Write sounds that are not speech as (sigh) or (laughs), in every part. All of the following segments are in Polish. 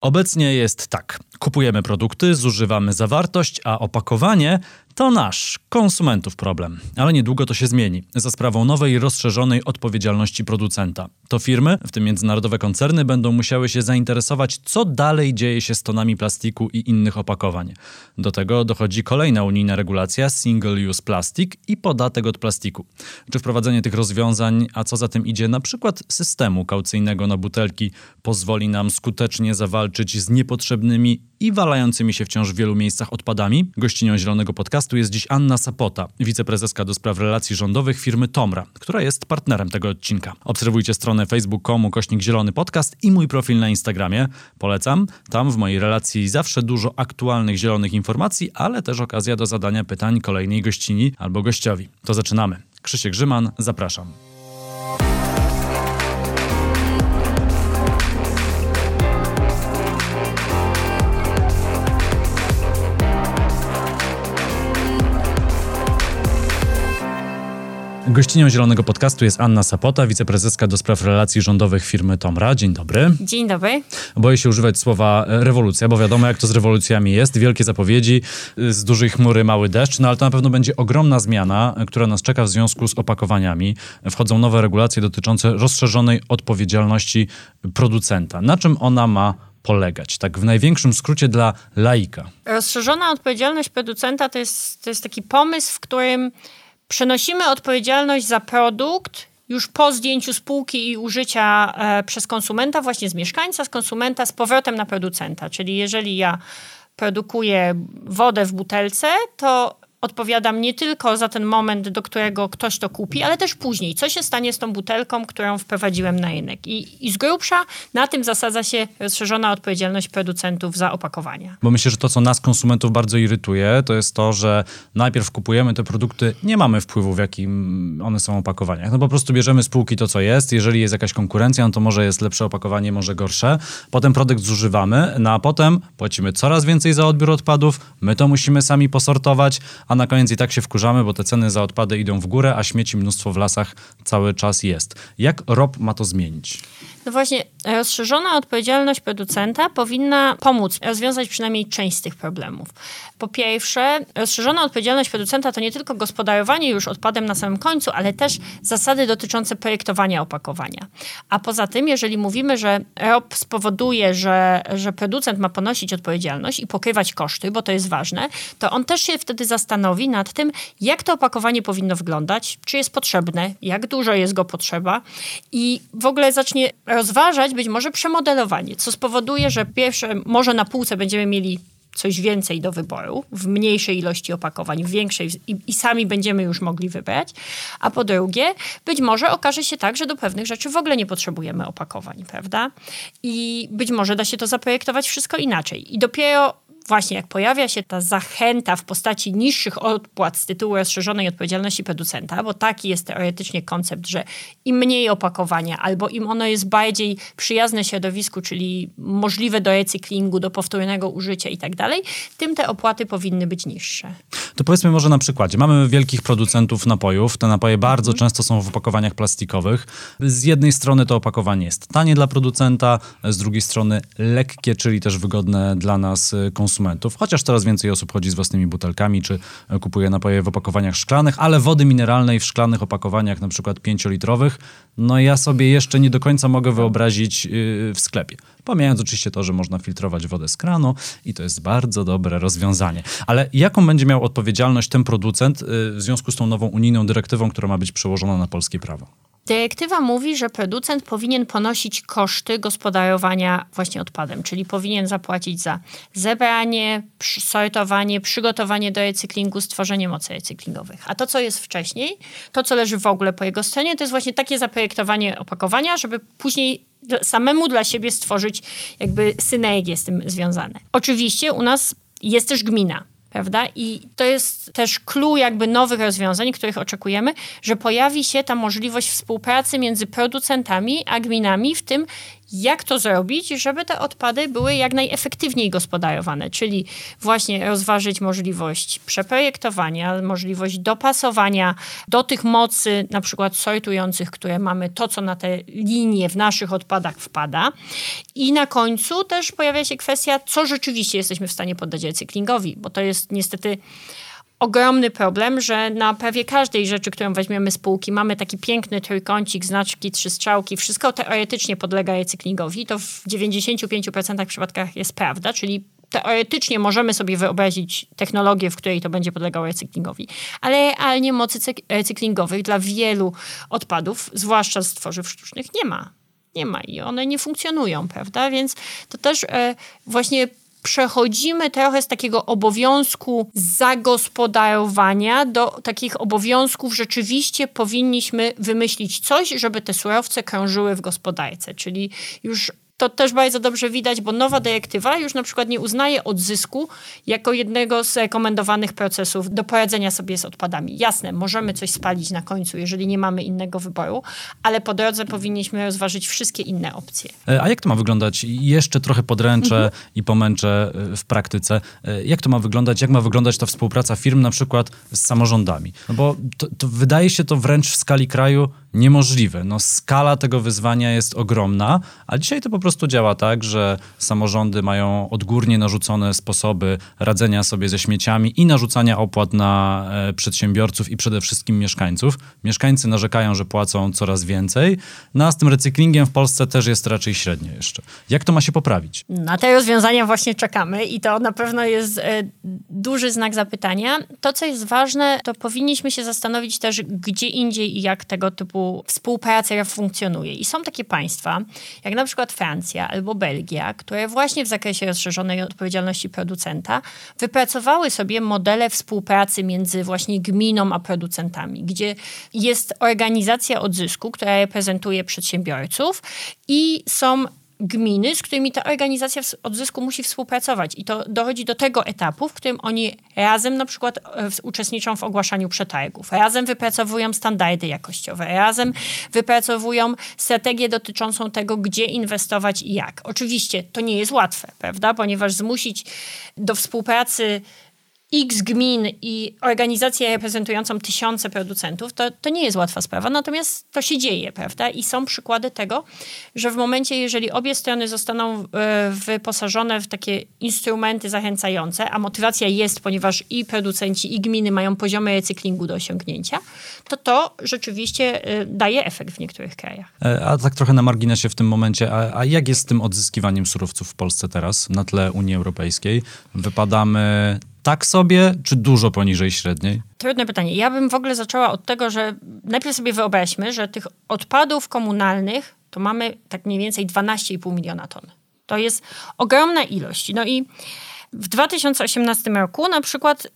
Obecnie jest tak. Kupujemy produkty, zużywamy zawartość, a opakowanie to nasz, konsumentów problem. Ale niedługo to się zmieni. Za sprawą nowej, rozszerzonej odpowiedzialności producenta. To firmy, w tym międzynarodowe koncerny, będą musiały się zainteresować, co dalej dzieje się z tonami plastiku i innych opakowań. Do tego dochodzi kolejna unijna regulacja Single Use Plastic i podatek od plastiku. Czy wprowadzenie tych rozwiązań, a co za tym idzie, na przykład systemu kaucyjnego na butelki, pozwoli nam skutecznie zawalczyć z niepotrzebnymi i walającymi się wciąż w wielu miejscach odpadami? Gościnią Zielonego Podcastu jest dziś Anna Sapota, wiceprezeska do spraw relacji rządowych firmy Tomra, która jest partnerem tego odcinka. Obserwujcie stronę facebook.com kośnik Zielony Podcast i mój profil na Instagramie. Polecam. Tam w mojej relacji zawsze dużo aktualnych zielonych informacji, ale też okazja do zadania pytań kolejnej gościni albo gościowi. To zaczynamy. Krzysiek Grzyman, zapraszam. Gościnią Zielonego Podcastu jest Anna Sapota, wiceprezeska do spraw relacji rządowych firmy Tomra. Dzień dobry. Dzień dobry. Boję się używać słowa e, rewolucja, bo wiadomo jak to z rewolucjami jest. Wielkie zapowiedzi, e, z dużej chmury mały deszcz, no ale to na pewno będzie ogromna zmiana, e, która nas czeka w związku z opakowaniami. Wchodzą nowe regulacje dotyczące rozszerzonej odpowiedzialności producenta. Na czym ona ma polegać? Tak w największym skrócie dla laika. Rozszerzona odpowiedzialność producenta to jest, to jest taki pomysł, w którym Przenosimy odpowiedzialność za produkt już po zdjęciu spółki i użycia e, przez konsumenta, właśnie z mieszkańca, z konsumenta, z powrotem na producenta. Czyli jeżeli ja produkuję wodę w butelce, to odpowiadam nie tylko za ten moment, do którego ktoś to kupi, ale też później. Co się stanie z tą butelką, którą wprowadziłem na rynek? I, i z grubsza na tym zasadza się rozszerzona odpowiedzialność producentów za opakowania. Bo myślę, że to, co nas, konsumentów, bardzo irytuje, to jest to, że najpierw kupujemy te produkty, nie mamy wpływu, w jakim one są opakowaniach. No po prostu bierzemy z półki to, co jest. Jeżeli jest jakaś konkurencja, no to może jest lepsze opakowanie, może gorsze. Potem produkt zużywamy, no a potem płacimy coraz więcej za odbiór odpadów, my to musimy sami posortować, a na koniec i tak się wkurzamy, bo te ceny za odpady idą w górę, a śmieci mnóstwo w lasach cały czas jest. Jak ROP ma to zmienić? No właśnie, rozszerzona odpowiedzialność producenta powinna pomóc rozwiązać przynajmniej część z tych problemów. Po pierwsze, rozszerzona odpowiedzialność producenta to nie tylko gospodarowanie już odpadem na samym końcu, ale też zasady dotyczące projektowania opakowania. A poza tym, jeżeli mówimy, że ROP spowoduje, że, że producent ma ponosić odpowiedzialność i pokrywać koszty, bo to jest ważne, to on też się wtedy zastanowi nad tym, jak to opakowanie powinno wyglądać, czy jest potrzebne, jak dużo jest go potrzeba i w ogóle zacznie rozważać być może przemodelowanie, co spowoduje, że pierwsze, może na półce będziemy mieli coś więcej do wyboru, w mniejszej ilości opakowań, w większej i, i, sami będziemy już mogli wybrać. A po drugie, być może okaże się tak, że do pewnych rzeczy w ogóle nie potrzebujemy opakowań, prawda? I być może da się to zaprojektować wszystko inaczej. I dopiero właśnie jak pojawia się ta zachęta w postaci niższych opłat z tytułu rozszerzonej odpowiedzialności producenta, bo taki jest teoretycznie koncept, że im mniej opakowania, albo im ono jest bardziej przyjazne środowisku, czyli możliwe do recyklingu, do powtórnego użycia i tak dalej, tym te opłaty powinny być niższe. To powiedzmy może na przykładzie. Mamy wielkich producentów napojów. Te napoje bardzo mhm. często są w opakowaniach plastikowych. Z jednej strony to opakowanie jest tanie dla producenta, z drugiej strony lekkie, czyli też wygodne dla nas konsumentów konsumentów, chociaż coraz więcej osób chodzi z własnymi butelkami, czy kupuje napoje w opakowaniach szklanych, ale wody mineralnej w szklanych opakowaniach, na przykład pięciolitrowych, no ja sobie jeszcze nie do końca mogę wyobrazić yy, w sklepie. Pomijając oczywiście to, że można filtrować wodę z kranu i to jest bardzo dobre rozwiązanie. Ale jaką będzie miał odpowiedzialność ten producent yy, w związku z tą nową unijną dyrektywą, która ma być przełożona na polskie prawo? Dyrektywa mówi, że producent powinien ponosić koszty gospodarowania właśnie odpadem, czyli powinien zapłacić za zebranie, sortowanie, przygotowanie do recyklingu, stworzenie mocy recyklingowych. A to, co jest wcześniej, to, co leży w ogóle po jego stronie, to jest właśnie takie zaprojektowanie opakowania, żeby później samemu dla siebie stworzyć jakby synergię z tym związane. Oczywiście u nas jest też gmina prawda? I to jest też clue jakby nowych rozwiązań, których oczekujemy, że pojawi się ta możliwość współpracy między producentami a gminami w tym, jak to zrobić, żeby te odpady były jak najefektywniej gospodarowane, czyli właśnie rozważyć możliwość przeprojektowania, możliwość dopasowania do tych mocy, na przykład sortujących, które mamy, to co na te linie w naszych odpadach wpada. I na końcu też pojawia się kwestia, co rzeczywiście jesteśmy w stanie poddać recyklingowi, bo to jest niestety ogromny problem, że na prawie każdej rzeczy, którą weźmiemy z półki, mamy taki piękny trójkącik, znaczki, trzy strzałki, wszystko teoretycznie podlega recyklingowi. To w 95% przypadkach jest prawda, czyli teoretycznie możemy sobie wyobrazić technologię, w której to będzie podlegało recyklingowi, ale realnie mocy recyklingowych dla wielu odpadów, zwłaszcza z tworzyw sztucznych, nie ma. Nie ma i one nie funkcjonują, prawda? Więc to też e, właśnie przechodzimy trochę z takiego obowiązku zagospodarowania do takich obowiązków, rzeczywiście powinniśmy wymyślić coś, żeby te surowce krążyły w gospodarce, czyli już to też bardzo dobrze widać, bo nowa dyrektywa już na przykład nie uznaje odzysku jako jednego z rekomendowanych procesów do poradzenia sobie z odpadami. Jasne, możemy coś spalić na końcu, jeżeli nie mamy innego wyboru, ale po drodze powinniśmy rozważyć wszystkie inne opcje. E, a jak to ma wyglądać? Jeszcze trochę podręczę mhm. i pomęczę e, w praktyce. E, jak to ma wyglądać? Jak ma wyglądać ta współpraca firm na przykład z samorządami? No bo to, to wydaje się to wręcz w skali kraju niemożliwe. No, skala tego wyzwania jest ogromna, a dzisiaj to po prostu działa tak, że samorządy mają odgórnie narzucone sposoby radzenia sobie ze śmieciami i narzucania opłat na e, przedsiębiorców i przede wszystkim mieszkańców. Mieszkańcy narzekają, że płacą coraz więcej, no a z tym recyklingiem w Polsce też jest raczej średnio jeszcze. Jak to ma się poprawić? Na te rozwiązania właśnie czekamy i to na pewno jest e, duży znak zapytania. To, co jest ważne, to powinniśmy się zastanowić też, gdzie indziej i jak tego typu typu współpraca funkcjonuje. I są takie państwa, jak na przykład Francja albo Belgia, które właśnie w zakresie rozszerzonej odpowiedzialności producenta wypracowały sobie modele współpracy między właśnie gminą a producentami, gdzie jest organizacja odzysku, która reprezentuje przedsiębiorców i są gminy, z którymi ta organizacja odzysku musi współpracować. I to dochodzi do tego etapu, w którym oni razem na przykład e, uczestniczą w ogłaszaniu przetargów, razem wypracowują standardy jakościowe, razem wypracowują strategię dotyczącą tego, gdzie inwestować i jak. Oczywiście to nie jest łatwe, prawda? Ponieważ zmusić do współpracy X gmin i organizację reprezentującą tysiące producentów, to, to nie jest łatwa sprawa, natomiast to się dzieje, prawda? I są przykłady tego, że w momencie, jeżeli obie strony zostaną e, wyposażone w takie instrumenty zachęcające, a motywacja jest, ponieważ i producenci, i gminy mają poziomy recyklingu do osiągnięcia, to to rzeczywiście e, daje efekt w niektórych krajach. E, a tak trochę na marginesie w tym momencie, a, a jak jest z tym odzyskiwaniem surowców w Polsce teraz na tle Unii Europejskiej? Wypadamy tak sobie, czy dużo poniżej średniej? Trudne pytanie. Ja bym w ogóle zaczęła od tego, że najpierw sobie wyobraźmy, że tych odpadów komunalnych to mamy tak mniej więcej 12,5 miliona ton. To jest ogromna ilość. No i w 2018 roku na przykład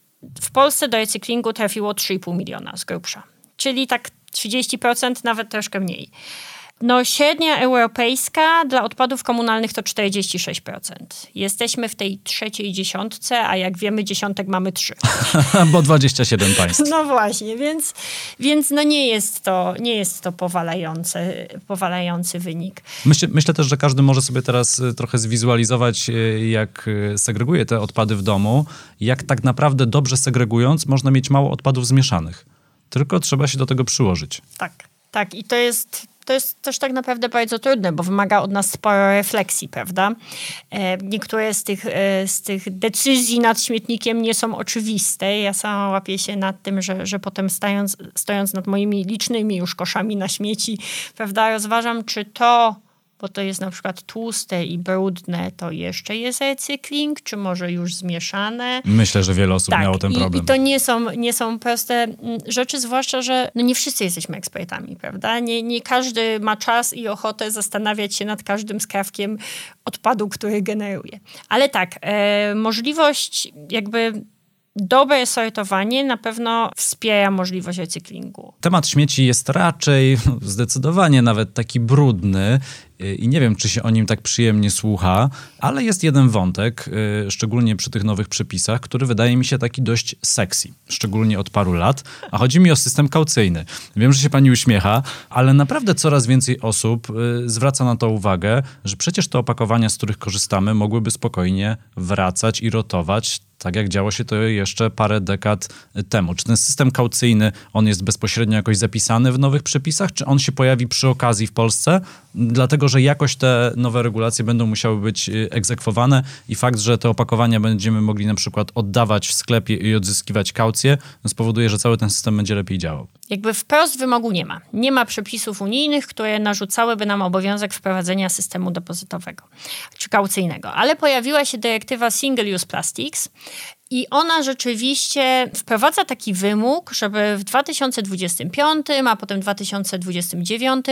w Polsce do recyklingu trafiło 3,5 miliona z grubsza. Czyli tak 30%, nawet troszkę mniej. No średnia europejska dla odpadów komunalnych to 46%. Jesteśmy w tej trzeciej dziesiątce, a jak wiemy dziesiątek mamy trzy. (laughs) Bo 27 państw. No właśnie, więc, więc no nie jest to, nie jest to powalający, powalający wynik. Myślę, myślę też, że każdy może sobie teraz y, trochę zwizualizować, y, jak y, segreguje te odpady w domu, jak tak naprawdę dobrze segregując można mieć mało odpadów zmieszanych. Tylko trzeba się do tego przyłożyć. Tak, tak. I to jest to jest też tak naprawdę bardzo trudne, bo wymaga od nas sporo refleksji, prawda? E, niektóre z tych, e, z tych decyzji nad śmietnikiem nie są oczywiste. Ja sama łapię się nad tym, że, że potem stając, stojąc nad moimi licznymi już koszami na śmieci, prawda, rozważam, czy to bo to jest na przykład tłuste i brudne, to jeszcze jest recykling, czy może już zmieszane? Myślę, że wiele osób tak, miało ten problem. I, I, to nie są, nie są proste mm, rzeczy, zwłaszcza, że no nie wszyscy jesteśmy ekspertami, prawda? Nie, nie każdy ma czas i ochotę zastanawiać się nad każdym skrawkiem odpadu, który generuje. Ale tak, e, możliwość jakby dobre sortowanie na pewno wspiera możliwość recyklingu. Temat śmieci jest raczej (laughs) zdecydowanie nawet taki brudny i nie wiem, czy się o nim tak przyjemnie słucha, ale jest jeden wątek, y, szczególnie przy tych nowych przepisach, który wydaje mi się taki dość sexy, szczególnie od paru lat, a chodzi mi o system kaucyjny. Wiem, że się pani uśmiecha, ale naprawdę coraz więcej osób y, zwraca na to uwagę, że przecież te opakowania, z których korzystamy, mogłyby spokojnie wracać i rotować tak jak działo się to jeszcze parę dekad temu. Czy ten system kaucyjny, on jest bezpośrednio jakoś zapisany w nowych przepisach, czy on się pojawi przy okazji w Polsce? Dlatego, że jakoś te nowe regulacje będą musiały być y, egzekwowane i fakt, że te opakowania będziemy mogli na przykład oddawać w sklepie i odzyskiwać kaucję, spowoduje, że cały ten system będzie lepiej działał. Jakby wprost wymogu nie ma. Nie ma przepisów unijnych, które narzucałyby nam obowiązek wprowadzenia systemu depozytowego czy kaucyjnego. Ale pojawiła się dyrektywa Single Use Plastics, i ona rzeczywiście wprowadza taki wymóg, żeby w 2025, a potem 2029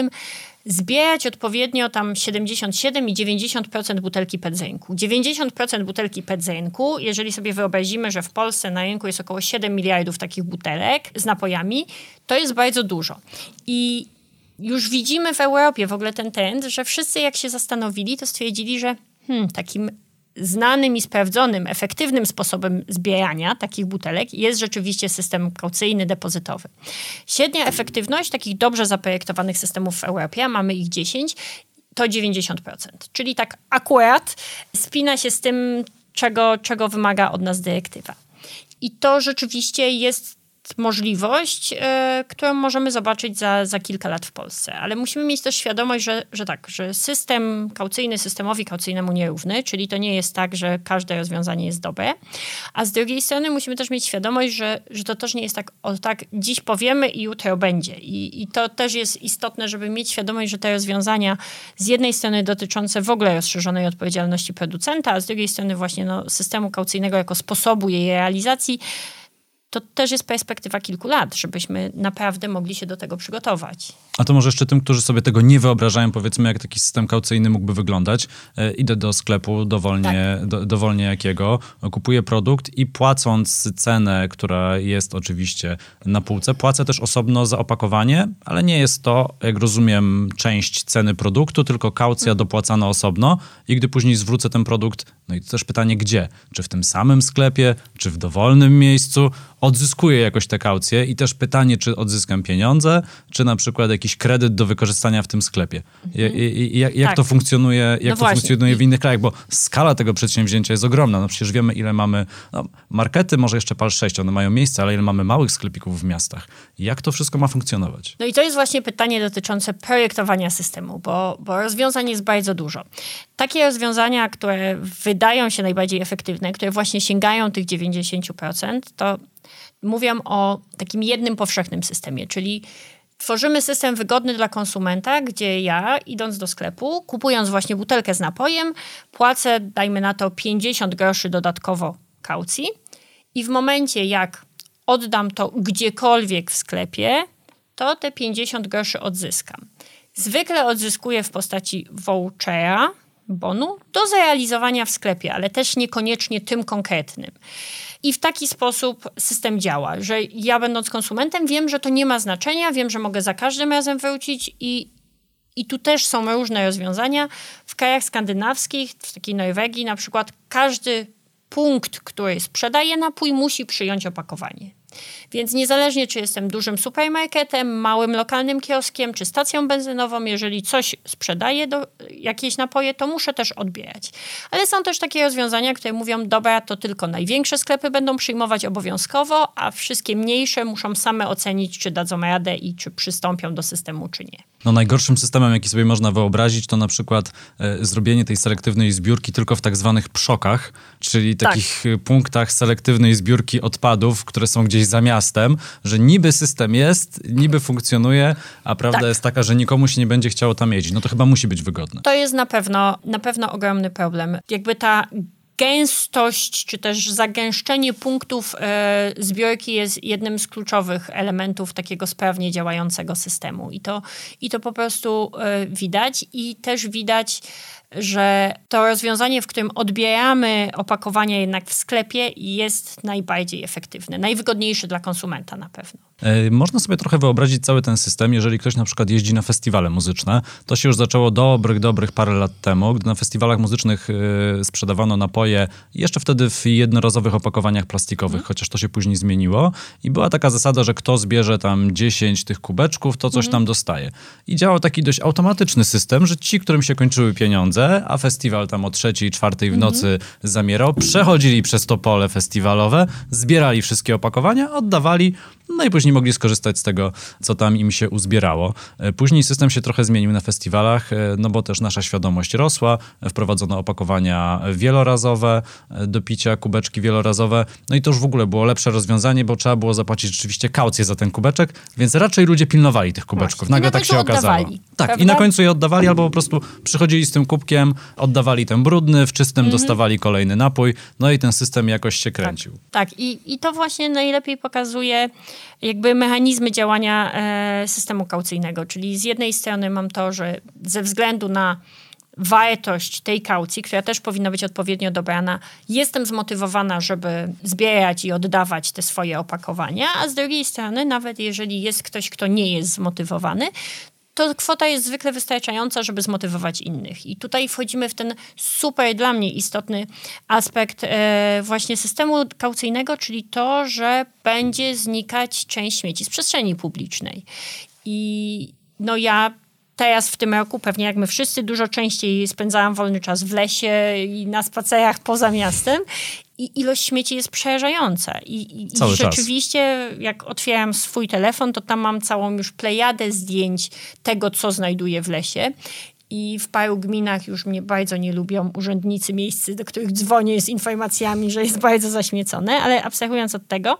zbierać odpowiednio tam 77 i 90% butelki pedzynku. 90% butelki pedzynku, jeżeli sobie wyobrazimy, że w Polsce na rynku jest około 7 miliardów takich butelek z napojami, to jest bardzo dużo. I już widzimy w Europie w ogóle ten trend, że wszyscy jak się zastanowili, to stwierdzili, że hmm, takim znanym i sprawdzonym, efektywnym sposobem zbierania takich butelek jest rzeczywiście system kaucyjny depozytowy. Średnia efektywność takich dobrze zaprojektowanych systemów w Europie, mamy ich 10, to 90%. Czyli tak akurat spina się z tym, czego, czego wymaga od nas dyrektywa. I to rzeczywiście jest możliwość, e, którą możemy zobaczyć za, za kilka lat w Polsce. Ale musimy mieć też świadomość, że, że tak, że system kaucyjny systemowi kaucyjnemu nierówny, czyli to nie jest tak, że każde rozwiązanie jest dobre. A z drugiej strony musimy też mieć świadomość, że, że to też nie jest tak, o tak dziś powiemy i jutro będzie. I, I to też jest istotne, żeby mieć świadomość, że te rozwiązania z jednej strony dotyczące w ogóle rozszerzonej odpowiedzialności producenta, a z drugiej strony właśnie no, systemu kaucyjnego jako sposobu jej realizacji, to też jest perspektywa kilku lat, żebyśmy naprawdę mogli się do tego przygotować. A to może jeszcze tym, którzy sobie tego nie wyobrażają, powiedzmy, jak taki system kaucyjny mógłby wyglądać. E, idę do sklepu dowolnie, tak. do, dowolnie jakiego, kupuję produkt i płacąc cenę, która jest oczywiście na półce, płacę też osobno za opakowanie, ale nie jest to, jak rozumiem, część ceny produktu, tylko kaucja hmm. dopłacana osobno i gdy później zwrócę ten produkt, no i to też pytanie, gdzie? Czy w tym samym sklepie, czy w dowolnym miejscu? Odzyskuję jakoś te kaucje i też pytanie, czy odzyskam pieniądze, czy na przykład jakiś kredyt do wykorzystania w tym sklepie. Mhm. jak, jak tak. to funkcjonuje, jak no to funkcjonuje w innych krajach, bo skala tego przedsięwzięcia jest ogromna. No przecież wiemy, ile mamy no, markety, może jeszcze PAL 6, one mają miejsce, ale ile mamy małych sklepików w miastach. Jak to wszystko ma funkcjonować? No i to jest właśnie pytanie dotyczące projektowania systemu, bo, bo rozwiązań jest bardzo dużo. Takie rozwiązania, które wydają się najbardziej efektywne, które właśnie sięgają tych 90%, to mówią o takim jednym powszechnym systemie, czyli tworzymy system wygodny dla konsumenta, gdzie ja, idąc do sklepu, kupując właśnie butelkę z napojem, płacę, dajmy na to, 50 groszy dodatkowo kaucji i w momencie, jak oddam to gdziekolwiek w sklepie, to te 50 groszy odzyskam. Zwykle odzyskuję w postaci vouchera, bonu, do zrealizowania w sklepie, ale też niekoniecznie tym konkretnym. I w taki sposób system działa, że ja będąc konsumentem wiem, że to nie ma znaczenia, wiem, że mogę za każdym razem wrócić i, i tu też są różne rozwiązania. W krajach skandynawskich, w takiej Norwegii na przykład, każdy punkt, który sprzedaje napój, musi przyjąć opakowanie. Więc niezależnie, czy jestem dużym supermarketem, małym lokalnym kioskiem, czy stacją benzynową, jeżeli coś sprzedaję, do, jakieś napoje, to muszę też odbierać. Ale są też takie rozwiązania, które mówią, dobra, to tylko największe sklepy będą przyjmować obowiązkowo, a wszystkie mniejsze muszą same ocenić, czy dadzą radę i czy przystąpią do systemu, czy nie. No najgorszym systemem, jaki sobie można wyobrazić, to na przykład e, zrobienie tej selektywnej zbiórki tylko w tak zwanych przokach, czyli tak. takich e, punktach selektywnej zbiórki odpadów, które są gdzieś za miastem, że niby system jest, niby funkcjonuje, a prawda tak. jest taka, że nikomu się nie będzie chciało tam jeździć. No to chyba musi być wygodne. To jest na pewno, na pewno ogromny problem. Jakby ta gęstość, czy też zagęszczenie punktów e, zbiorki jest jednym z kluczowych elementów takiego sprawnie działającego systemu. I to, i to po prostu e, widać. I też widać, że to rozwiązanie, w którym odbieramy opakowania jednak w sklepie, jest najbardziej efektywne, najwygodniejsze dla konsumenta na pewno. E, można sobie trochę wyobrazić cały ten system, jeżeli ktoś na przykład jeździ na festiwale muzyczne. To się już zaczęło dobrych, dobrych parę lat temu, gdy na festiwalach muzycznych e, sprzedawano napoje jeszcze wtedy w jednorazowych opakowaniach plastikowych, mhm. chociaż to się później zmieniło. I była taka zasada, że kto zbierze tam 10 tych kubeczków, to coś mhm. tam dostaje. I działał taki dość automatyczny system, że ci, którym się kończyły pieniądze, a festiwal tam o trzeciej, czwartej w nocy mhm. zamierał, przechodzili przez to pole festiwalowe, zbierali wszystkie opakowania, oddawali, no i później mogli skorzystać z tego, co tam im się uzbierało. E, później system się trochę zmienił na festiwalach, e, no bo też nasza świadomość rosła, wprowadzono opakowania wielorazowe e, do picia, kubeczki wielorazowe, no i to już w ogóle było lepsze rozwiązanie, bo trzeba było zapłacić rzeczywiście kaucję za ten kubeczek, więc raczej ludzie pilnowali tych kubeczków. Nagle tak się okazało. Tak, prawda? i na końcu je oddawali albo po prostu przychodzili z tym kubkiem, oddawali ten brudny, w czystym mhm. dostawali kolejny napój, no i ten system jakoś się kręcił. Tak, tak. I, i to właśnie najlepiej pokazuje jakby mechanizmy działania e, systemu kaucyjnego. Czyli z jednej strony mam to, że ze względu na wartość tej kaucji, która też powinna być odpowiednio dobrana, jestem zmotywowana, żeby zbierać i oddawać te swoje opakowania, a z drugiej strony, nawet jeżeli jest ktoś, kto nie jest zmotywowany, to kwota jest zwykle wystarczająca, żeby zmotywować innych. I tutaj wchodzimy w ten super dla mnie istotny aspekt e, właśnie systemu kaucyjnego, czyli to, że będzie znikać część śmieci z przestrzeni publicznej. I no ja teraz w tym roku, pewnie jak my wszyscy, dużo częściej spędzałam wolny czas w lesie i na spacerach poza miastem i ilość śmieci jest przerażająca. I, i, rzeczywiście, czas. jak otwieram swój telefon, to tam mam całą już plejadę zdjęć tego, co znajduję w lesie. I w paru gminach już mnie bardzo nie lubią urzędnicy miejscy, do których dzwonię z informacjami, że jest bardzo zaśmiecone, ale abstrahując od tego,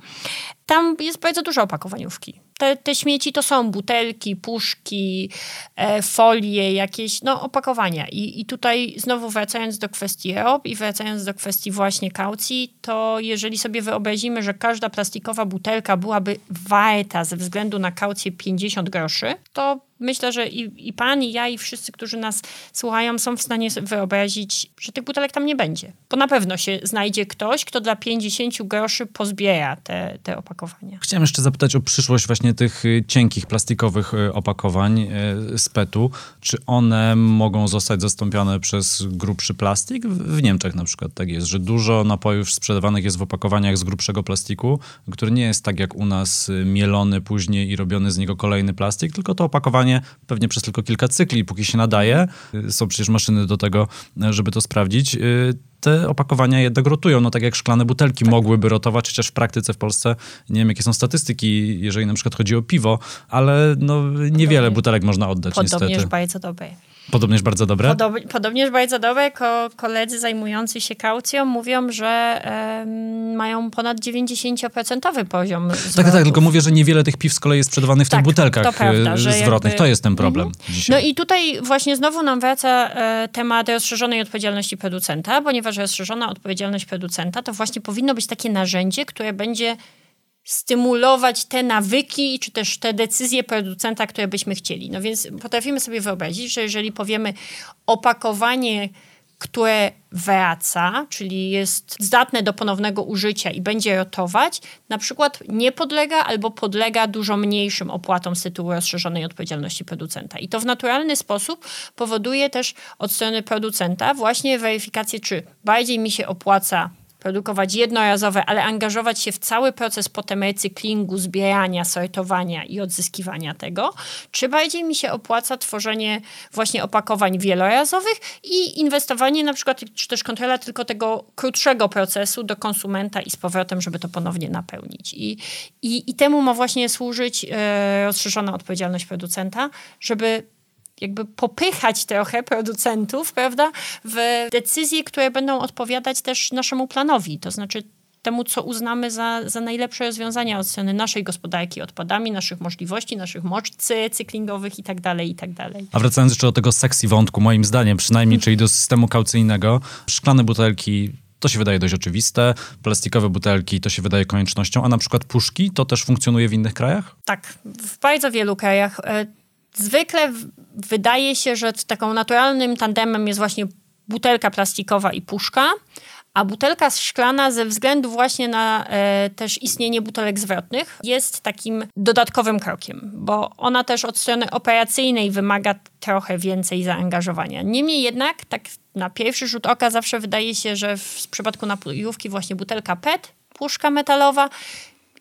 tam jest bardzo dużo opakowaniówki. Te, te śmieci to są butelki, puszki, e, folie, jakieś no, opakowania. I, I tutaj znowu wracając do kwestii EOP i wracając do kwestii właśnie kaucji, to jeżeli sobie wyobrazimy, że każda plastikowa butelka byłaby warta ze względu na kaucję 50 groszy, to myślę, że i, i pan, i ja, i wszyscy, którzy nas słuchają, są w stanie wyobrazić, że tych butelek tam nie będzie. Bo na pewno się znajdzie ktoś, kto dla 50 groszy pozbiera te, te opakowania. Chciałem jeszcze zapytać o przyszłość właśnie tych y, cienkich, plastikowych y, opakowań y, z PET-u. Czy one mogą zostać zastąpione przez grubszy plastik? W Niemczech na przykład tak jest, że dużo napojów sprzedawanych jest w opakowaniach z grubszego plastiku, który nie jest tak jak u nas mielony później i robiony z niego kolejny plastik, tylko to opakowanie pewnie przez tylko kilka cykli, póki się nadaje. Są przecież maszyny do tego, żeby to sprawdzić te opakowania jednak rotują, no tak jak szklane butelki tak. mogłyby rotować, chociaż w praktyce w Polsce nie wiem jakie są statystyki, jeżeli na przykład chodzi o piwo, ale no niewiele Podobnie. butelek można oddać Podobnież niestety. Podobnież bardzo dobre. Podobnież bardzo dobre? Podob, podobnież bardzo dobre. Ko, koledzy zajmujący się kaucją mówią, że um, mają ponad 90% poziom zwrotów. Tak, tak, tylko mówię, że niewiele tych piw z kolei jest sprzedawanych w tak, tych butelkach to prawda, zwrotnych. Jakby... To jest ten problem mhm. No i tutaj właśnie znowu nam wraca e, temat rozszerzonej odpowiedzialności producenta, ponieważ rozszerzona odpowiedzialność producenta to właśnie powinno być takie narzędzie, które będzie stymulować te nawyki, czy też te decyzje producenta, które byśmy chcieli. No więc potrafimy sobie wyobrazić, że jeżeli powiemy opakowanie, które wraca, czyli jest zdatne do ponownego użycia i będzie rotować, na przykład nie podlega albo podlega dużo mniejszym opłatom z tytułu rozszerzonej odpowiedzialności producenta. I to w naturalny sposób powoduje też od strony producenta właśnie weryfikację, czy bardziej mi się opłaca produkować jednorazowe, ale angażować się w cały proces potem recyklingu, zbierania, sortowania i odzyskiwania tego, czy bardziej mi się opłaca tworzenie właśnie opakowań wielorazowych i inwestowanie na przykład, czy też kontrola tylko tego krótszego procesu do konsumenta i z powrotem, żeby to ponownie napełnić. I, i, i temu ma właśnie służyć e, rozszerzona odpowiedzialność producenta, żeby jakby popychać trochę producentów, prawda, w decyzje, które będą odpowiadać też naszemu planowi. To znaczy temu, co uznamy za, za najlepsze rozwiązania od strony naszej gospodarki odpadami, naszych możliwości, naszych mocy cyklingowych i tak dalej, i tak dalej. A wracając jeszcze do tego sexy wątku, moim zdaniem przynajmniej, czyli do systemu kaucyjnego, szklane butelki to się wydaje dość oczywiste. Plastikowe butelki to się wydaje koniecznością, a na przykład puszki to też funkcjonuje w innych krajach? Tak, w bardzo wielu krajach. Zwykle wydaje się, że taką naturalnym tandemem jest właśnie butelka plastikowa i puszka, A butelka szklana ze względu właśnie na e, też istnienie butelek zwrotnych jest takim dodatkowym krokiem, bo ona też od strony operacyjnej wymaga trochę więcej zaangażowania. Niemniej jednak, tak na pierwszy rzut oka zawsze wydaje się, że w przypadku napojówki właśnie butelka PET, puszka metalowa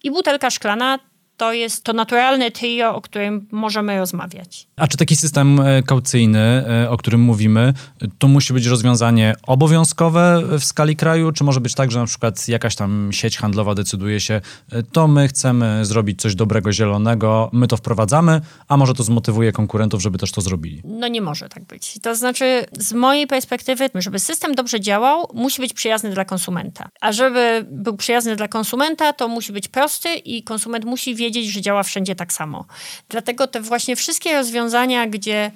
i butelka szklana to jest to naturalne trio, o którym możemy rozmawiać. A czy taki system e, kaucyjny, e, o którym mówimy, to musi być rozwiązanie obowiązkowe w skali kraju, czy może być tak, że na przykład jakaś tam sieć handlowa decyduje się, e, to my chcemy zrobić coś dobrego, zielonego, my to wprowadzamy, a może to zmotywuje konkurentów, żeby też to zrobili? No nie może tak być. To znaczy, z mojej perspektywy, żeby system dobrze działał, musi być przyjazny dla konsumenta. A żeby był przyjazny dla konsumenta, to musi być prosty i konsument musi wiedzieć, wiedzieć, że działa wszędzie tak samo. Dlatego te właśnie wszystkie rozwiązania, gdzie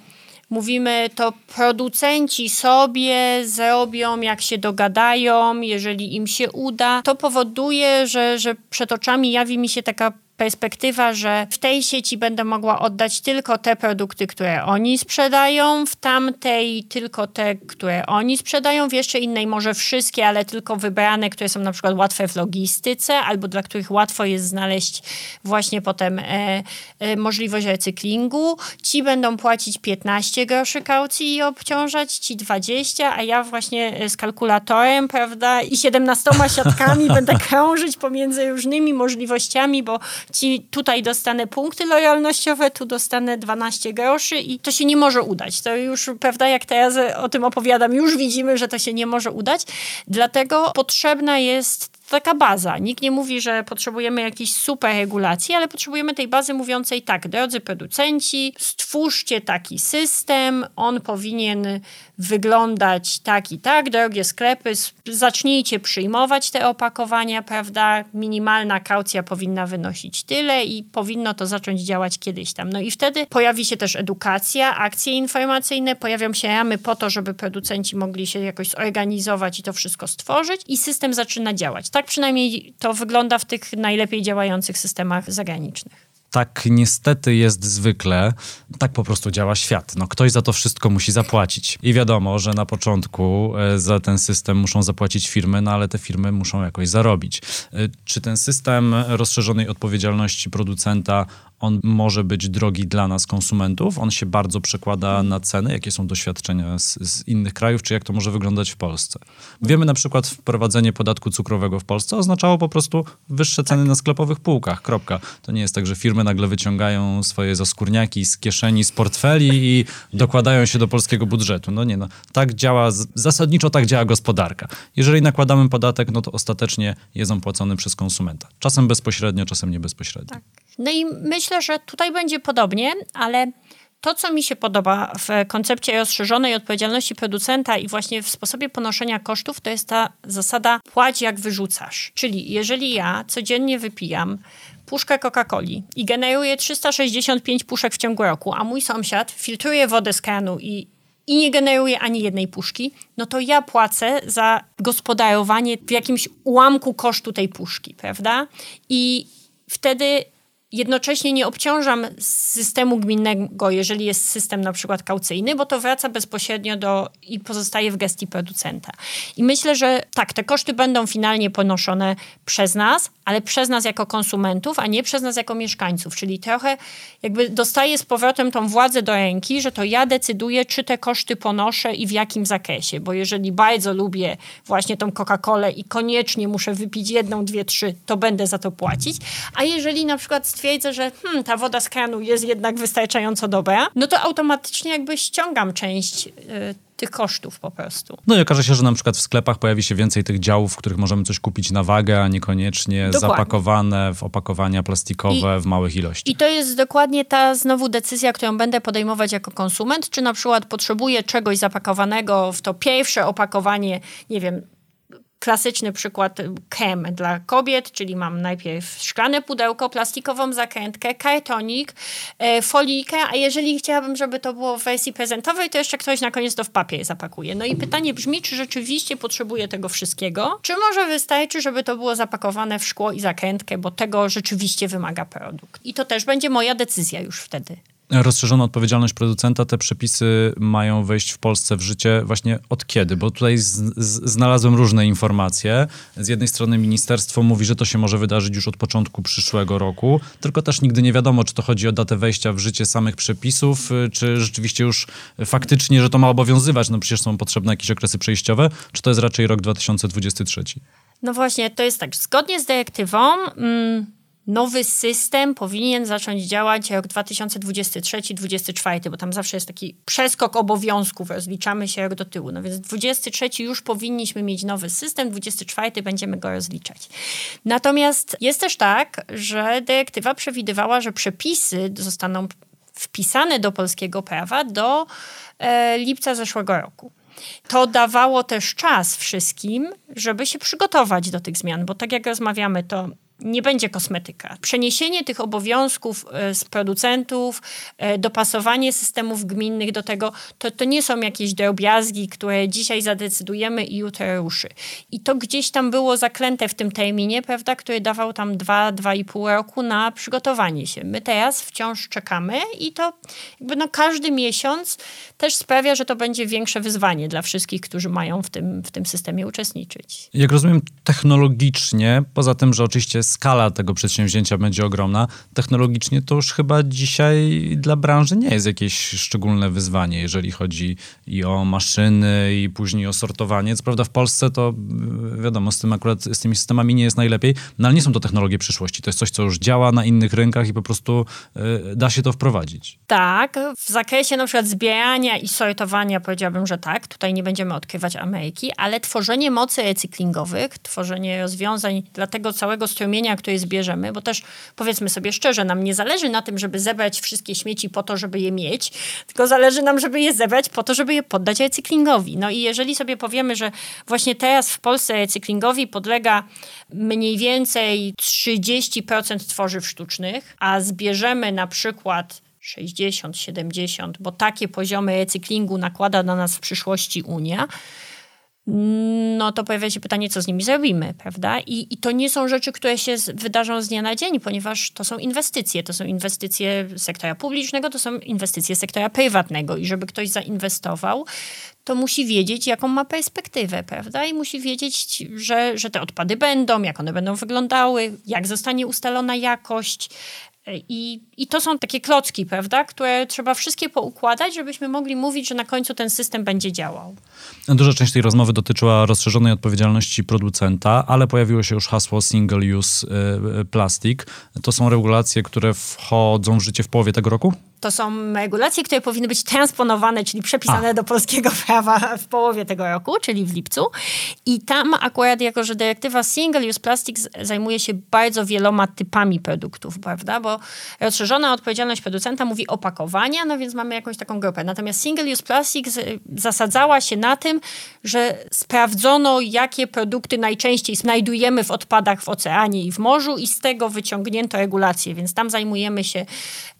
mówimy, to producenci sobie zrobią, jak się dogadają, jeżeli im się uda, to powoduje, że, że przed oczami jawi mi się taka perspektywa, że w tej sieci będę mogła oddać tylko te produkty, które oni sprzedają, w tamtej tylko te, które oni sprzedają, w jeszcze innej może wszystkie, ale tylko wybrane, które są na przykład łatwe w logistyce albo dla których łatwo jest znaleźć właśnie potem e, e, możliwość recyklingu. Ci będą płacić 15 groszy kaucji i obciążać, ci 20, a ja właśnie e, z kalkulatorem, prawda, i 17 siatkami (laughs) będę krążyć pomiędzy różnymi możliwościami, bo ci tutaj dostanę punkty lojalnościowe, tu dostanę 12 groszy i to się nie może udać. To już, prawda, jak teraz o tym opowiadam, już widzimy, że to się nie może udać. Dlatego potrzebna jest taka baza. Nikt nie mówi, że potrzebujemy jakiejś super regulacji, ale potrzebujemy tej bazy mówiącej tak, drodzy producenci, stwórzcie taki system, on powinien wyglądać tak i tak, drogie sklepy, zacznijcie przyjmować te opakowania, prawda, minimalna kaucja powinna wynosić tyle i powinno to zacząć działać kiedyś tam. No i wtedy pojawi się też edukacja, akcje informacyjne, pojawią się ramy po to, żeby producenci mogli się jakoś zorganizować i to wszystko stworzyć i system zaczyna działać. Tak przynajmniej to wygląda w tych najlepiej działających systemach zagranicznych tak niestety jest zwykle, tak po prostu działa świat. No, ktoś za to wszystko musi zapłacić. I wiadomo, że na początku e, za ten system muszą zapłacić firmy, no ale te firmy muszą jakoś zarobić. E, czy ten system rozszerzonej odpowiedzialności producenta on może być drogi dla nas, konsumentów. On się bardzo przekłada na ceny. Jakie są doświadczenia z, z, innych krajów, czy jak to może wyglądać w Polsce? Wiemy na przykład, wprowadzenie podatku cukrowego w Polsce oznaczało po prostu wyższe ceny na sklepowych półkach. Kropka. To nie jest tak, że firmy nagle wyciągają swoje zaskórniaki z kieszeni, z portfeli i dokładają się do polskiego budżetu. No nie, no. Tak działa, zasadniczo tak działa gospodarka. Jeżeli nakładamy podatek, no to ostatecznie jest on płacony przez konsumenta. Czasem bezpośrednio, czasem nie bezpośrednio. Tak. No i myślę, że tutaj będzie podobnie, ale to, co mi się podoba w koncepcie rozszerzonej odpowiedzialności producenta i właśnie w sposobie ponoszenia kosztów, to jest ta zasada płać jak wyrzucasz. Czyli jeżeli ja codziennie wypijam puszkę Coca-Coli i generuję 365 puszek w ciągu roku, a mój sąsiad filtruje wodę z kranu i, i nie generuje ani jednej puszki, no to ja płacę za gospodarowanie w jakimś ułamku kosztu tej puszki, prawda? I wtedy jednocześnie nie obciążam systemu gminnego, jeżeli jest system na przykład kaucyjny, bo to wraca bezpośrednio do i pozostaje w gestii producenta. I myślę, że tak, te koszty będą finalnie ponoszone przez nas, ale przez nas jako konsumentów, a nie przez nas jako mieszkańców. Czyli trochę jakby dostaję z powrotem tą władzę do ręki, że to ja decyduję, czy te koszty ponoszę i w jakim zakresie. Bo jeżeli bardzo lubię właśnie tą Coca-Colę i koniecznie muszę wypić jedną, dwie, trzy, to będę za to płacić. A jeżeli na przykład stwierdzę, że hmm, ta woda z kranu jest jednak wystarczająco dobra, no to automatycznie jakby ściągam część y, tych kosztów po prostu. No i okaże się, że na przykład w sklepach pojawi się więcej tych działów, w których możemy coś kupić na wagę, a niekoniecznie dokładnie. zapakowane w opakowania plastikowe I, w małych ilościach. I to jest dokładnie ta znowu decyzja, którą będę podejmować jako konsument, czy na przykład potrzebuję czegoś zapakowanego w to pierwsze opakowanie, nie wiem, klasyczny przykład KEM dla kobiet, czyli mam najpierw szklane pudełko, plastikową zakrętkę, kartonik, e, folijkę, a jeżeli chciałabym, żeby to było w wersji prezentowej, to jeszcze ktoś na koniec to w papier zapakuje. No i pytanie brzmi, czy rzeczywiście potrzebuję tego wszystkiego, czy może wystarczy, żeby to było zapakowane w szkło i zakrętkę, bo tego rzeczywiście wymaga produkt. I to też będzie moja decyzja już wtedy. Rozszerzona odpowiedzialność producenta, te przepisy mają wejść w Polsce w życie właśnie od kiedy? Bo tutaj z, z, znalazłem różne informacje. Z jednej strony ministerstwo mówi, że to się może wydarzyć już od początku przyszłego roku, tylko też nigdy nie wiadomo, czy to chodzi o datę wejścia w życie samych przepisów, y, czy rzeczywiście już faktycznie, że to ma obowiązywać, no przecież są potrzebne jakieś okresy przejściowe, czy to jest raczej rok 2023? No właśnie, to jest tak. Zgodnie z dyrektywą mm, nowy system powinien zacząć działać rok 2023-2024, bo tam zawsze jest taki przeskok obowiązków, rozliczamy się do tyłu. No więc 23 już powinniśmy mieć nowy system, 24 będziemy go rozliczać. Natomiast jest też tak, że dyrektywa przewidywała, że przepisy zostaną wpisane do polskiego prawa do e, lipca zeszłego roku. To dawało też czas wszystkim, żeby się przygotować do tych zmian, bo tak jak rozmawiamy, to nie będzie kosmetyka. Przeniesienie tych obowiązków e, z producentów, e, dopasowanie systemów gminnych do tego, to, to nie są jakieś drobiazgi, które dzisiaj zadecydujemy i jutro ruszy. I to gdzieś tam było zaklęte w tym terminie, prawda, który dawał tam 2-2,5 roku na przygotowanie się. My teraz wciąż czekamy i to jakby no każdy miesiąc też sprawia, że to będzie większe wyzwanie dla wszystkich, którzy mają w tym, w tym systemie uczestniczyć. Jak rozumiem, technologicznie, poza tym, że oczywiście skala tego przedsięwzięcia będzie ogromna. Technologicznie to już chyba dzisiaj dla branży nie jest jakieś szczególne wyzwanie, jeżeli chodzi i o maszyny, i później o sortowanie. Co prawda w Polsce to y, wiadomo, z tym akurat z tymi systemami nie jest najlepiej, no ale nie są to technologie przyszłości. To jest coś, co już działa na innych rynkach i po prostu y, da się to wprowadzić. Tak, w zakresie na przykład zbierania i sortowania powiedziałabym, że tak. Tutaj nie będziemy odkrywać Ameryki, ale tworzenie mocy recyklingowych, tworzenie rozwiązań dla tego całego strumienia który zbierzemy, bo też powiedzmy sobie szczerze, nam nie zależy na tym, żeby zebrać wszystkie śmieci po to, żeby je mieć, tylko zależy nam, żeby je zebrać po to, żeby je poddać recyklingowi. No i jeżeli sobie powiemy, że właśnie teraz w Polsce recyklingowi podlega mniej więcej 30% tworzyw sztucznych, a zbierzemy na przykład 60, 70, bo takie poziomy recyklingu nakłada na nas w przyszłości Unia, no to pojawia się pytanie, co z nimi zrobimy, prawda? I, I to nie są rzeczy, które się wydarzą z dnia na dzień, ponieważ to są inwestycje. To są inwestycje sektora publicznego, to są inwestycje sektora prywatnego. I żeby ktoś zainwestował, to musi wiedzieć, jaką ma perspektywę, prawda? I musi wiedzieć, że, że te odpady będą, jak one będą wyglądały, jak zostanie ustalona jakość, i, I to są takie klocki, prawda, które trzeba wszystkie poukładać, żebyśmy mogli mówić, że na końcu ten system będzie działał. Duża część tej rozmowy dotyczyła rozszerzonej odpowiedzialności producenta, ale pojawiło się już hasło single use y, y, plastic. To są regulacje, które wchodzą w życie w połowie tego roku? To są regulacje, które powinny być transponowane, czyli przepisane A. do polskiego (laughs) prawa w połowie tego roku, czyli w lipcu. I tam akurat, jako że dyrektywa Single Use Plastics zajmuje się bardzo wieloma typami produktów, prawda? Bo rozszerzona odpowiedzialność producenta mówi opakowania, no więc mamy jakąś taką grupę. Natomiast Single Use Plastics zasadzała się na tym, że sprawdzono, jakie produkty najczęściej znajdujemy w odpadach w oceanie i w morzu i z tego wyciągnięto regulacje. Więc tam zajmujemy się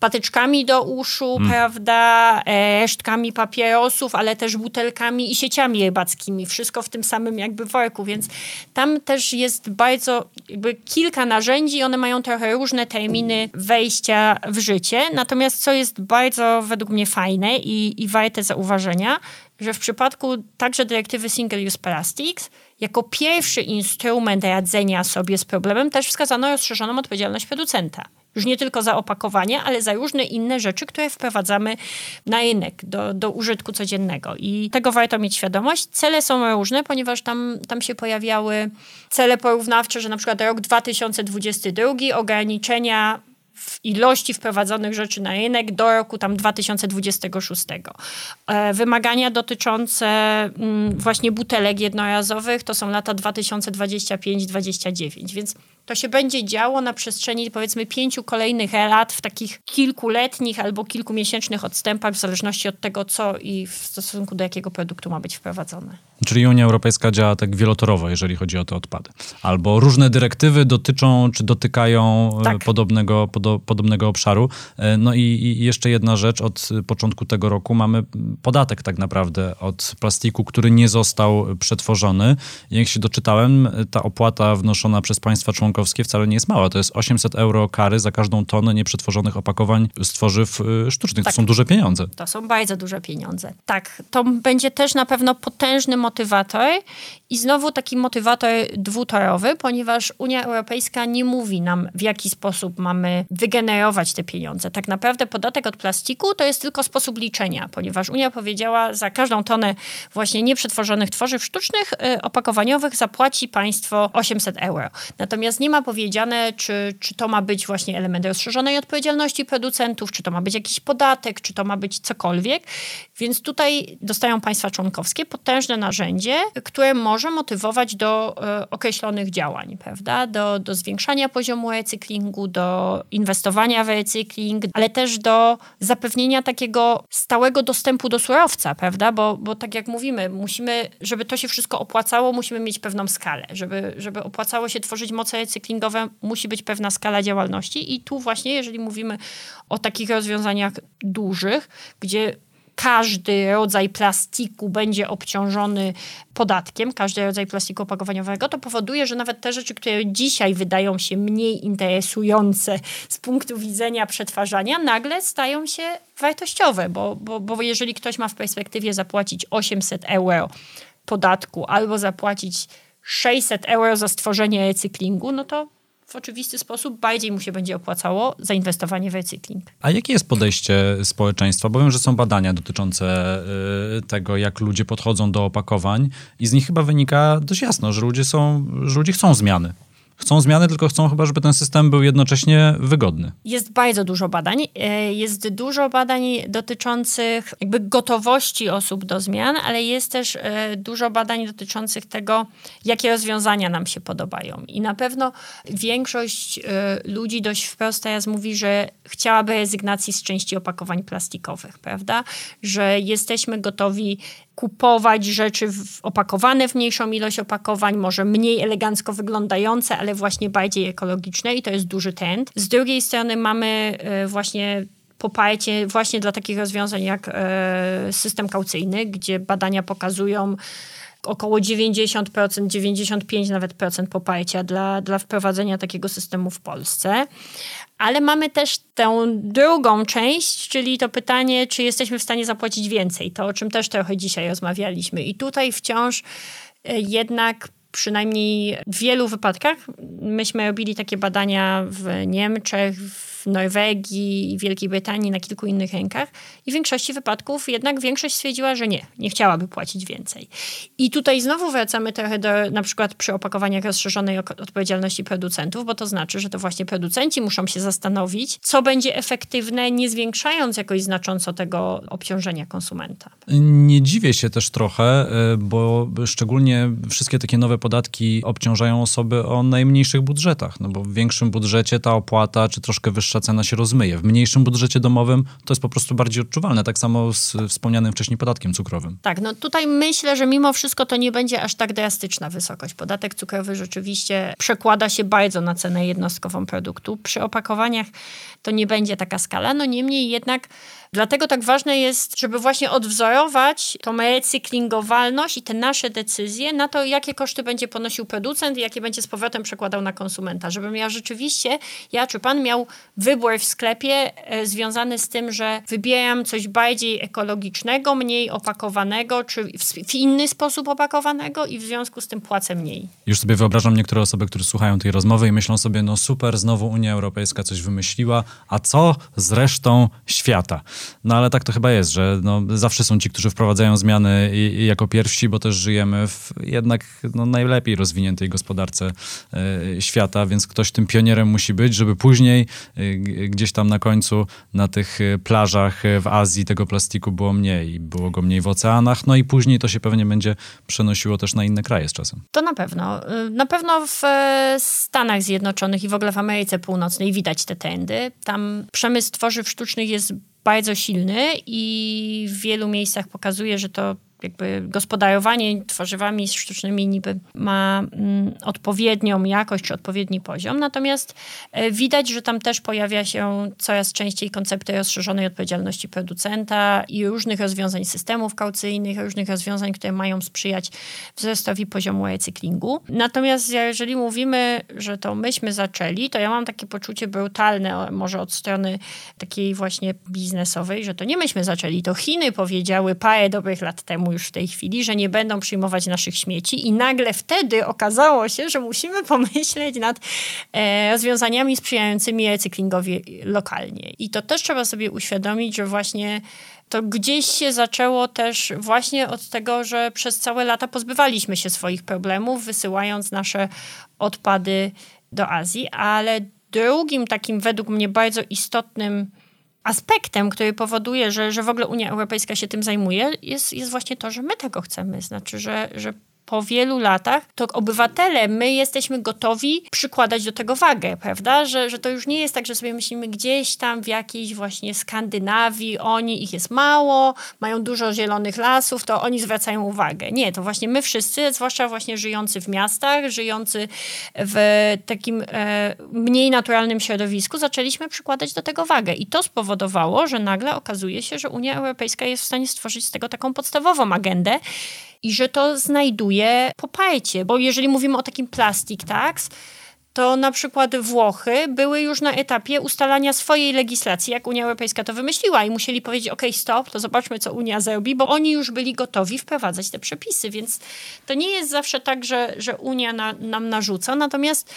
patyczkami do uszu, mm. prawda, e, resztkami papierosów, ale też butelkami i sieciami rybackimi. Wszystko w tym samym jakby worku, więc tam też jest bardzo, jakby kilka narzędzi, one mają trochę różne terminy wejścia w życie. Natomiast co jest bardzo według mnie fajne i, i warte zauważenia, że w przypadku także dyrektywy Single Use Plastics, jako pierwszy instrument radzenia sobie z problemem też wskazano rozszerzoną odpowiedzialność producenta. Już nie tylko za opakowanie, ale za różne inne rzeczy, które wprowadzamy na rynek do, do użytku codziennego. I tego warto mieć świadomość. Cele są różne, ponieważ tam, tam się pojawiały cele porównawcze, że na przykład rok 2022 ograniczenia w ilości wprowadzonych rzeczy na rynek do roku tam 2026. E, wymagania dotyczące mm, właśnie butelek jednorazowych to są lata 2025-2029, więc to się będzie działo na przestrzeni powiedzmy pięciu kolejnych lat w takich kilkuletnich albo kilkumiesięcznych odstępach w zależności od tego, co i w stosunku do jakiego produktu ma być wprowadzone. Czyli Unia Europejska działa tak wielotorowo, jeżeli chodzi o te odpady. Albo różne dyrektywy dotyczą czy dotykają e, tak. podobnego, podo, podobnego obszaru. E, no i, i, jeszcze jedna rzecz, od początku tego roku mamy podatek tak naprawdę od plastiku, który nie został przetworzony. Jak się doczytałem, ta opłata wnoszona przez państwa członkowskie wcale nie jest mała. To jest 800 euro kary za każdą tonę nieprzetworzonych opakowań z tworzyw e, sztucznych. Tak. To są duże pieniądze. To są bardzo duże pieniądze. Tak, to będzie też na pewno potężny motywator i znowu taki motywator dwutorowy, ponieważ Unia Europejska nie mówi nam, w jaki sposób mamy wygenerować te pieniądze. Tak naprawdę podatek od plastiku to jest tylko sposób liczenia, ponieważ Unia powiedziała, za każdą tonę właśnie nieprzetworzonych tworzyw sztucznych, y, opakowaniowych zapłaci państwo 800 euro. Natomiast nie ma powiedziane, czy, czy to ma być właśnie element rozszerzonej odpowiedzialności producentów, czy to ma być jakiś podatek, czy to ma być cokolwiek. Więc tutaj dostają państwa członkowskie potężne narzędzia, narzędzie, które może motywować do e, określonych działań, prawda? Do, do zwiększania poziomu recyklingu, do inwestowania w recykling, ale też do zapewnienia takiego stałego dostępu do surowca, prawda? Bo, bo tak jak mówimy, musimy, żeby to się wszystko opłacało, musimy mieć pewną skalę. Żeby, żeby opłacało się tworzyć moce recyklingowe, musi być pewna skala działalności i tu właśnie, jeżeli mówimy o takich rozwiązaniach dużych, gdzie każdy rodzaj plastiku będzie obciążony podatkiem, każdy rodzaj plastiku opakowaniowego, to powoduje, że nawet te rzeczy, które dzisiaj wydają się mniej interesujące z punktu widzenia przetwarzania, nagle stają się wartościowe, bo, bo, bo jeżeli ktoś ma w perspektywie zapłacić 800 euro podatku albo zapłacić 600 euro za stworzenie recyklingu, no to w oczywisty sposób bardziej mu się będzie opłacało zainwestowanie w recykling. A jakie jest podejście społeczeństwa? Bo wiem, że są badania dotyczące y, tego, jak ludzie podchodzą do opakowań i z nich chyba wynika dość jasno, że ludzie, są, że ludzie chcą zmiany chcą zmiany, tylko chcą chyba, żeby ten system był jednocześnie wygodny. Jest bardzo dużo badań. E, jest dużo badań dotyczących jakby gotowości osób do zmian, ale jest też e, dużo badań dotyczących tego, jakie rozwiązania nam się podobają. I na pewno większość e, ludzi dość wprost teraz mówi, że chciałaby rezygnacji z części opakowań plastikowych, prawda? Że jesteśmy gotowi kupować rzeczy w, opakowane w mniejszą ilość opakowań, może mniej elegancko wyglądające, ale właśnie bardziej ekologiczne i to jest duży trend. Z drugiej strony mamy e, właśnie poparcie właśnie dla takich rozwiązań jak e, system kaucyjny, gdzie badania pokazują, około 90%, 95% nawet procent poparcia dla, dla wprowadzenia takiego systemu w Polsce. Ale mamy też tę drugą część, czyli to pytanie, czy jesteśmy w stanie zapłacić więcej. To, o czym też trochę dzisiaj rozmawialiśmy. I tutaj wciąż e, jednak przynajmniej w wielu wypadkach, myśmy robili takie badania w Niemczech, w Norwegii Wielkiej Brytanii, na kilku innych rękach i w większości wypadków jednak większość stwierdziła, że nie, nie chciałaby płacić więcej. I tutaj znowu wracamy trochę do na przykład przy opakowaniach rozszerzonej odpowiedzialności producentów, bo to znaczy, że to właśnie producenci muszą się zastanowić, co będzie efektywne, nie zwiększając jakoś znacząco tego obciążenia konsumenta. Nie dziwię się też trochę, e, bo szczególnie wszystkie takie nowe podatki obciążają osoby o najmniejszych budżetach, no bo w większym budżecie ta opłata, czy troszkę wyższa wyższa cena się rozmyje. W mniejszym budżecie domowym to jest po prostu bardziej odczuwalne, tak samo z wspomnianym wcześniej podatkiem cukrowym. Tak, no tutaj myślę, że mimo wszystko to nie będzie aż tak drastyczna wysokość. Podatek cukrowy rzeczywiście przekłada się bardzo na cenę jednostkową produktu. Przy opakowaniach to nie będzie taka skala, no niemniej jednak Dlatego tak ważne jest, żeby właśnie odwzorować tą recyklingowalność i te nasze decyzje na to, jakie koszty będzie ponosił producent i jakie będzie z powrotem przekładał na konsumenta. Żebym ja rzeczywiście, ja czy pan miał wybór w sklepie e, związany z tym, że wybieram coś bardziej ekologicznego, mniej opakowanego, czy w, inny sposób opakowanego i w związku z tym płacę mniej. Już sobie wyobrażam niektóre osoby, które słuchają tej rozmowy i myślą sobie, no super, znowu Unia Europejska coś wymyśliła, a co z resztą świata? No ale tak to chyba jest, że no, zawsze są ci, którzy wprowadzają zmiany i, i jako pierwsi, bo też żyjemy w jednak no, najlepiej rozwiniętej gospodarce y, świata, więc ktoś tym pionierem musi być, żeby później y, gdzieś tam na końcu na tych e, plażach w Azji tego plastiku było mniej, było go mniej w oceanach, no i później to się pewnie będzie przenosiło też na inne kraje z czasem. To na pewno. Na pewno w Stanach Zjednoczonych i w ogóle w Ameryce Północnej widać te trendy. Tam przemysł tworzyw sztucznych jest bardzo silny i w wielu miejscach pokazuje, że to jakby gospodarowanie twarzywami sztucznymi niby ma mm, odpowiednią jakość odpowiedni poziom. Natomiast e, widać, że tam też pojawia się coraz częściej koncepty rozszerzonej odpowiedzialności producenta i różnych rozwiązań systemów kaucyjnych, różnych rozwiązań, które mają sprzyjać wzrostowi poziomu recyklingu. Natomiast jeżeli mówimy, że to myśmy zaczęli, to ja mam takie poczucie brutalne, może od strony takiej właśnie biznesowej, że to nie myśmy zaczęli, to Chiny powiedziały parę dobrych lat temu już w tej chwili, że nie będą przyjmować naszych śmieci i nagle wtedy okazało się, że musimy (laughs) pomyśleć nad e, rozwiązaniami sprzyjającymi recyklingowi lokalnie. I to też trzeba sobie uświadomić, że właśnie to gdzieś się zaczęło też właśnie od tego, że przez całe lata pozbywaliśmy się swoich problemów, wysyłając nasze odpady do Azji, ale drugim takim według mnie bardzo istotnym aspektem, który powoduje, że, że w ogóle Unia Europejska się tym zajmuje, jest, jest właśnie to, że my tego chcemy. Znaczy, że, że po wielu latach, to obywatele, my jesteśmy gotowi przykładać do tego wagę, prawda? Że, że to już nie jest tak, że sobie myślimy gdzieś tam w jakiejś właśnie Skandynawii, oni, ich jest mało, mają dużo zielonych lasów, to oni zwracają uwagę. Nie, to właśnie my wszyscy, zwłaszcza właśnie żyjący w miastach, żyjący w takim e, mniej naturalnym środowisku, zaczęliśmy przykładać do tego wagę. I to spowodowało, że nagle okazuje się, że Unia Europejska jest w stanie stworzyć z tego taką podstawową agendę, i że to znajduje poparcie. Bo jeżeli mówimy o takim plastic tax, to na przykład Włochy były już na etapie ustalania swojej legislacji, jak Unia Europejska to wymyśliła i musieli powiedzieć, ok, stop, to zobaczmy, co Unia zrobi, bo oni już byli gotowi wprowadzać te przepisy, więc to nie jest zawsze tak, że, że Unia na, nam narzuca, natomiast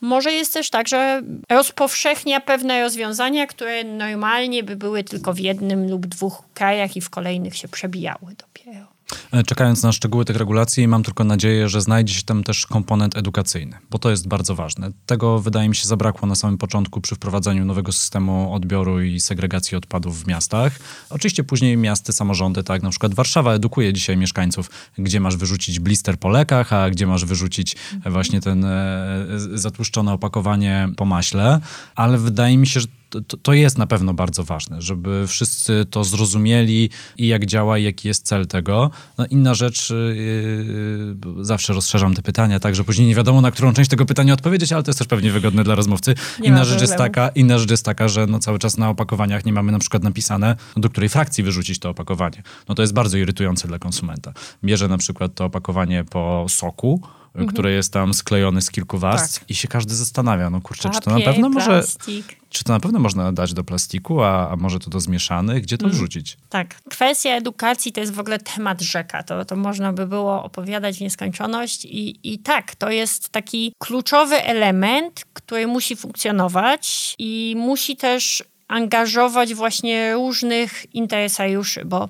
może jest też tak, że rozpowszechnia pewne rozwiązania, które normalnie by były tylko w jednym lub dwóch krajach i w kolejnych się przebijały dopiero. E, czekając na szczegóły tych regulacji, mam tylko nadzieję, że znajdzie się tam też komponent edukacyjny, bo to jest bardzo ważne. Tego wydaje mi się zabrakło na samym początku przy wprowadzaniu nowego systemu odbioru i segregacji odpadów w miastach. Oczywiście później miasty, samorządy, tak, na przykład Warszawa edukuje dzisiaj mieszkańców, gdzie masz wyrzucić blister po lekach, a gdzie masz wyrzucić właśnie ten e, zatłuszczone opakowanie po maśle, ale wydaje mi się, że to, to, jest na pewno bardzo ważne, żeby wszyscy to zrozumieli i jak działa i jaki jest cel tego. No inna rzecz, yy, zawsze rozszerzam te pytania, tak, że później nie wiadomo, na którą część tego pytania odpowiedzieć, ale to jest też pewnie wygodne dla rozmówcy. Nie inna rzecz, jest taka, inna rzecz jest taka, że no cały czas na opakowaniach nie mamy na przykład napisane, do której frakcji wyrzucić to opakowanie. No to jest bardzo irytujące dla konsumenta. Bierze na przykład to opakowanie po soku, mhm. które jest tam sklejone z kilku warstw tak. i się każdy zastanawia, no kurczę, Papier, czy to na pewno może... Czy to na pewno można dać do plastiku, a, a może to do zmieszanych? Gdzie to mhm. wrzucić? Tak. Kwestia edukacji to jest w ogóle temat rzeka. To, to można by było opowiadać w nieskończoność. I, I tak, to jest taki kluczowy element, który musi funkcjonować i musi też angażować właśnie różnych interesariuszy, bo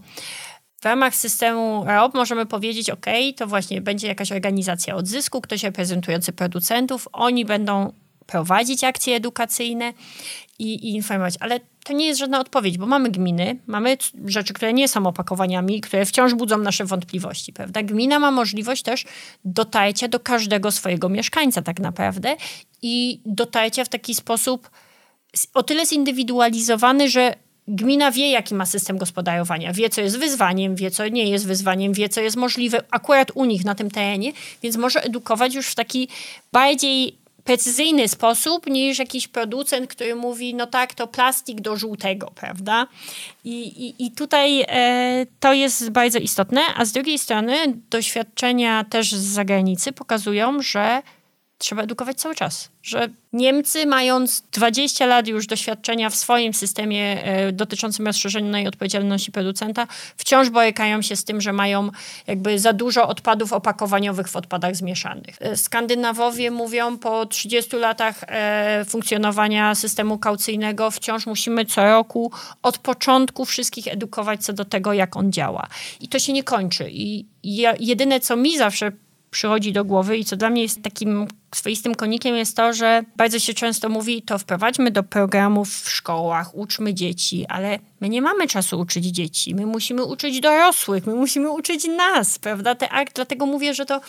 w ramach systemu RAOP możemy powiedzieć, OK, to właśnie będzie jakaś organizacja odzysku, ktoś reprezentujący producentów, oni będą prowadzić akcje edukacyjne i, i, informować, ale to nie jest żadna odpowiedź, bo mamy gminy, mamy rzeczy, które nie są opakowaniami, które wciąż budzą nasze wątpliwości, prawda? Gmina ma możliwość też dotarcia do każdego swojego mieszkańca tak naprawdę i dotarcia w taki sposób o tyle zindywidualizowany, że gmina wie, jaki ma system gospodarowania, wie, co jest wyzwaniem, wie, co nie jest wyzwaniem, wie, co jest możliwe akurat u nich na tym terenie, więc może edukować już w taki bardziej precyzyjny sposób niż jakiś producent, który mówi, no tak, to plastik do żółtego, prawda? I, i, i tutaj e, to jest bardzo istotne, a z drugiej strony doświadczenia też z zagranicy pokazują, że trzeba edukować cały czas. Że Niemcy, mając 20 lat już doświadczenia w swoim systemie e, dotyczącym rozszerzonej odpowiedzialności producenta, wciąż borykają się z tym, że mają jakby za dużo odpadów opakowaniowych w odpadach zmieszanych. E, Skandynawowie mówią, po 30 latach e, funkcjonowania systemu kaucyjnego wciąż musimy co roku od początku wszystkich edukować co do tego, jak on działa. I to się nie kończy. I jedyne, co mi zawsze przychodzi do głowy i co dla mnie jest takim swoistym konikiem jest to, że bardzo się często mówi, to wprowadźmy do programów w szkołach, uczmy dzieci, ale my nie mamy czasu uczyć dzieci. My musimy uczyć dorosłych, my musimy uczyć nas, prawda? Te akt, dlatego mówię, że to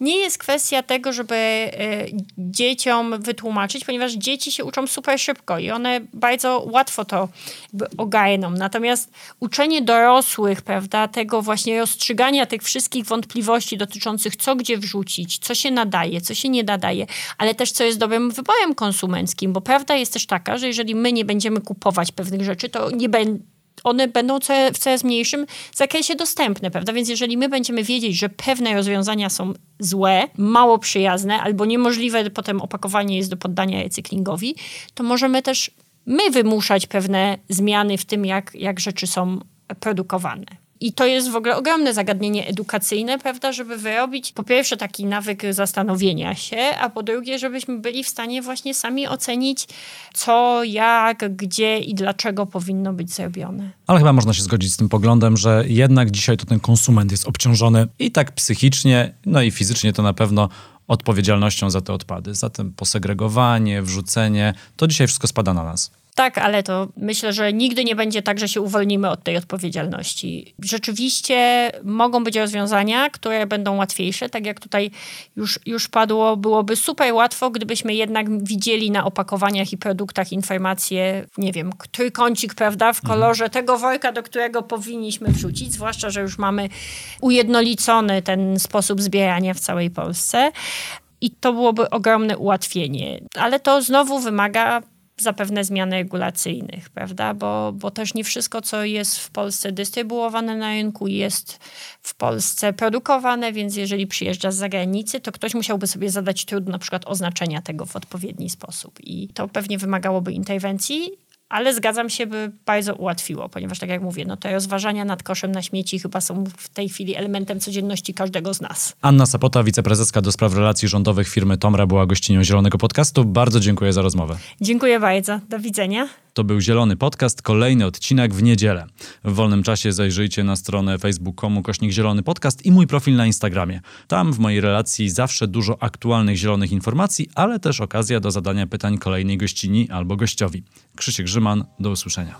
nie jest kwestia tego, żeby y, dzieciom wytłumaczyć, ponieważ dzieci się uczą super szybko i one bardzo łatwo to ogarną. Natomiast uczenie dorosłych, prawda, tego właśnie rozstrzygania tych wszystkich wątpliwości dotyczących co gdzie wrzucić, co się nadaje, co się nie nadaje, ale też co jest dobrym wyborem konsumenckim, bo prawda jest też taka, że jeżeli my nie będziemy kupować pewnych rzeczy, to nie będzie one będą w coraz mniejszym zakresie dostępne, prawda? Więc jeżeli my będziemy wiedzieć, że pewne rozwiązania są złe, mało przyjazne albo niemożliwe potem opakowanie jest do poddania recyklingowi, to możemy też my wymuszać pewne zmiany w tym, jak, jak rzeczy są produkowane. I to jest w ogóle ogromne zagadnienie edukacyjne, prawda, żeby wyrobić po pierwsze taki nawyk zastanowienia się, a po drugie, żebyśmy byli w stanie właśnie sami ocenić, co, jak, gdzie i dlaczego powinno być zrobione. Ale chyba można się zgodzić z tym poglądem, że jednak dzisiaj to ten konsument jest obciążony i tak psychicznie, no i fizycznie to na pewno odpowiedzialnością za te odpady. Zatem posegregowanie, wrzucenie, to dzisiaj wszystko spada na nas. Tak, ale to myślę, że nigdy nie będzie tak, że się uwolnimy od tej odpowiedzialności. Rzeczywiście mogą być rozwiązania, które będą łatwiejsze, tak jak tutaj już, już padło, byłoby super łatwo, gdybyśmy jednak widzieli na opakowaniach i produktach informacje, nie wiem, trójkącik, prawda, w kolorze mhm. tego worka, do którego powinniśmy wrzucić, zwłaszcza, że już mamy ujednolicony ten sposób zbierania w całej Polsce. I to byłoby ogromne ułatwienie, ale to znowu wymaga zapewne zmian regulacyjnych, prawda? Bo, bo też nie wszystko, co jest w Polsce dystrybuowane na rynku, jest w Polsce produkowane, więc jeżeli przyjeżdża z zagranicy, to ktoś musiałby sobie zadać trud na przykład oznaczenia tego w odpowiedni sposób. I to pewnie wymagałoby interwencji ale zgadzam się, by bardzo ułatwiło, ponieważ tak jak mówię, no te rozważania nad koszem na śmieci chyba są w tej chwili elementem codzienności każdego z nas. Anna Sapota, wiceprezeska do spraw relacji rządowych firmy Tomra była gościnią Zielonego Podcastu. Bardzo dziękuję za rozmowę. Dziękuję bardzo. Do widzenia. To był Zielony Podcast, kolejny odcinek w niedzielę. W wolnym czasie zajrzyjcie na stronę facebook.com kośnik Zielony Podcast i mój profil na Instagramie. Tam w mojej relacji zawsze dużo aktualnych zielonych informacji, ale też okazja do zadania pytań kolejnej gościni albo gościowi. Krzysiek Grzyman, do usłyszenia.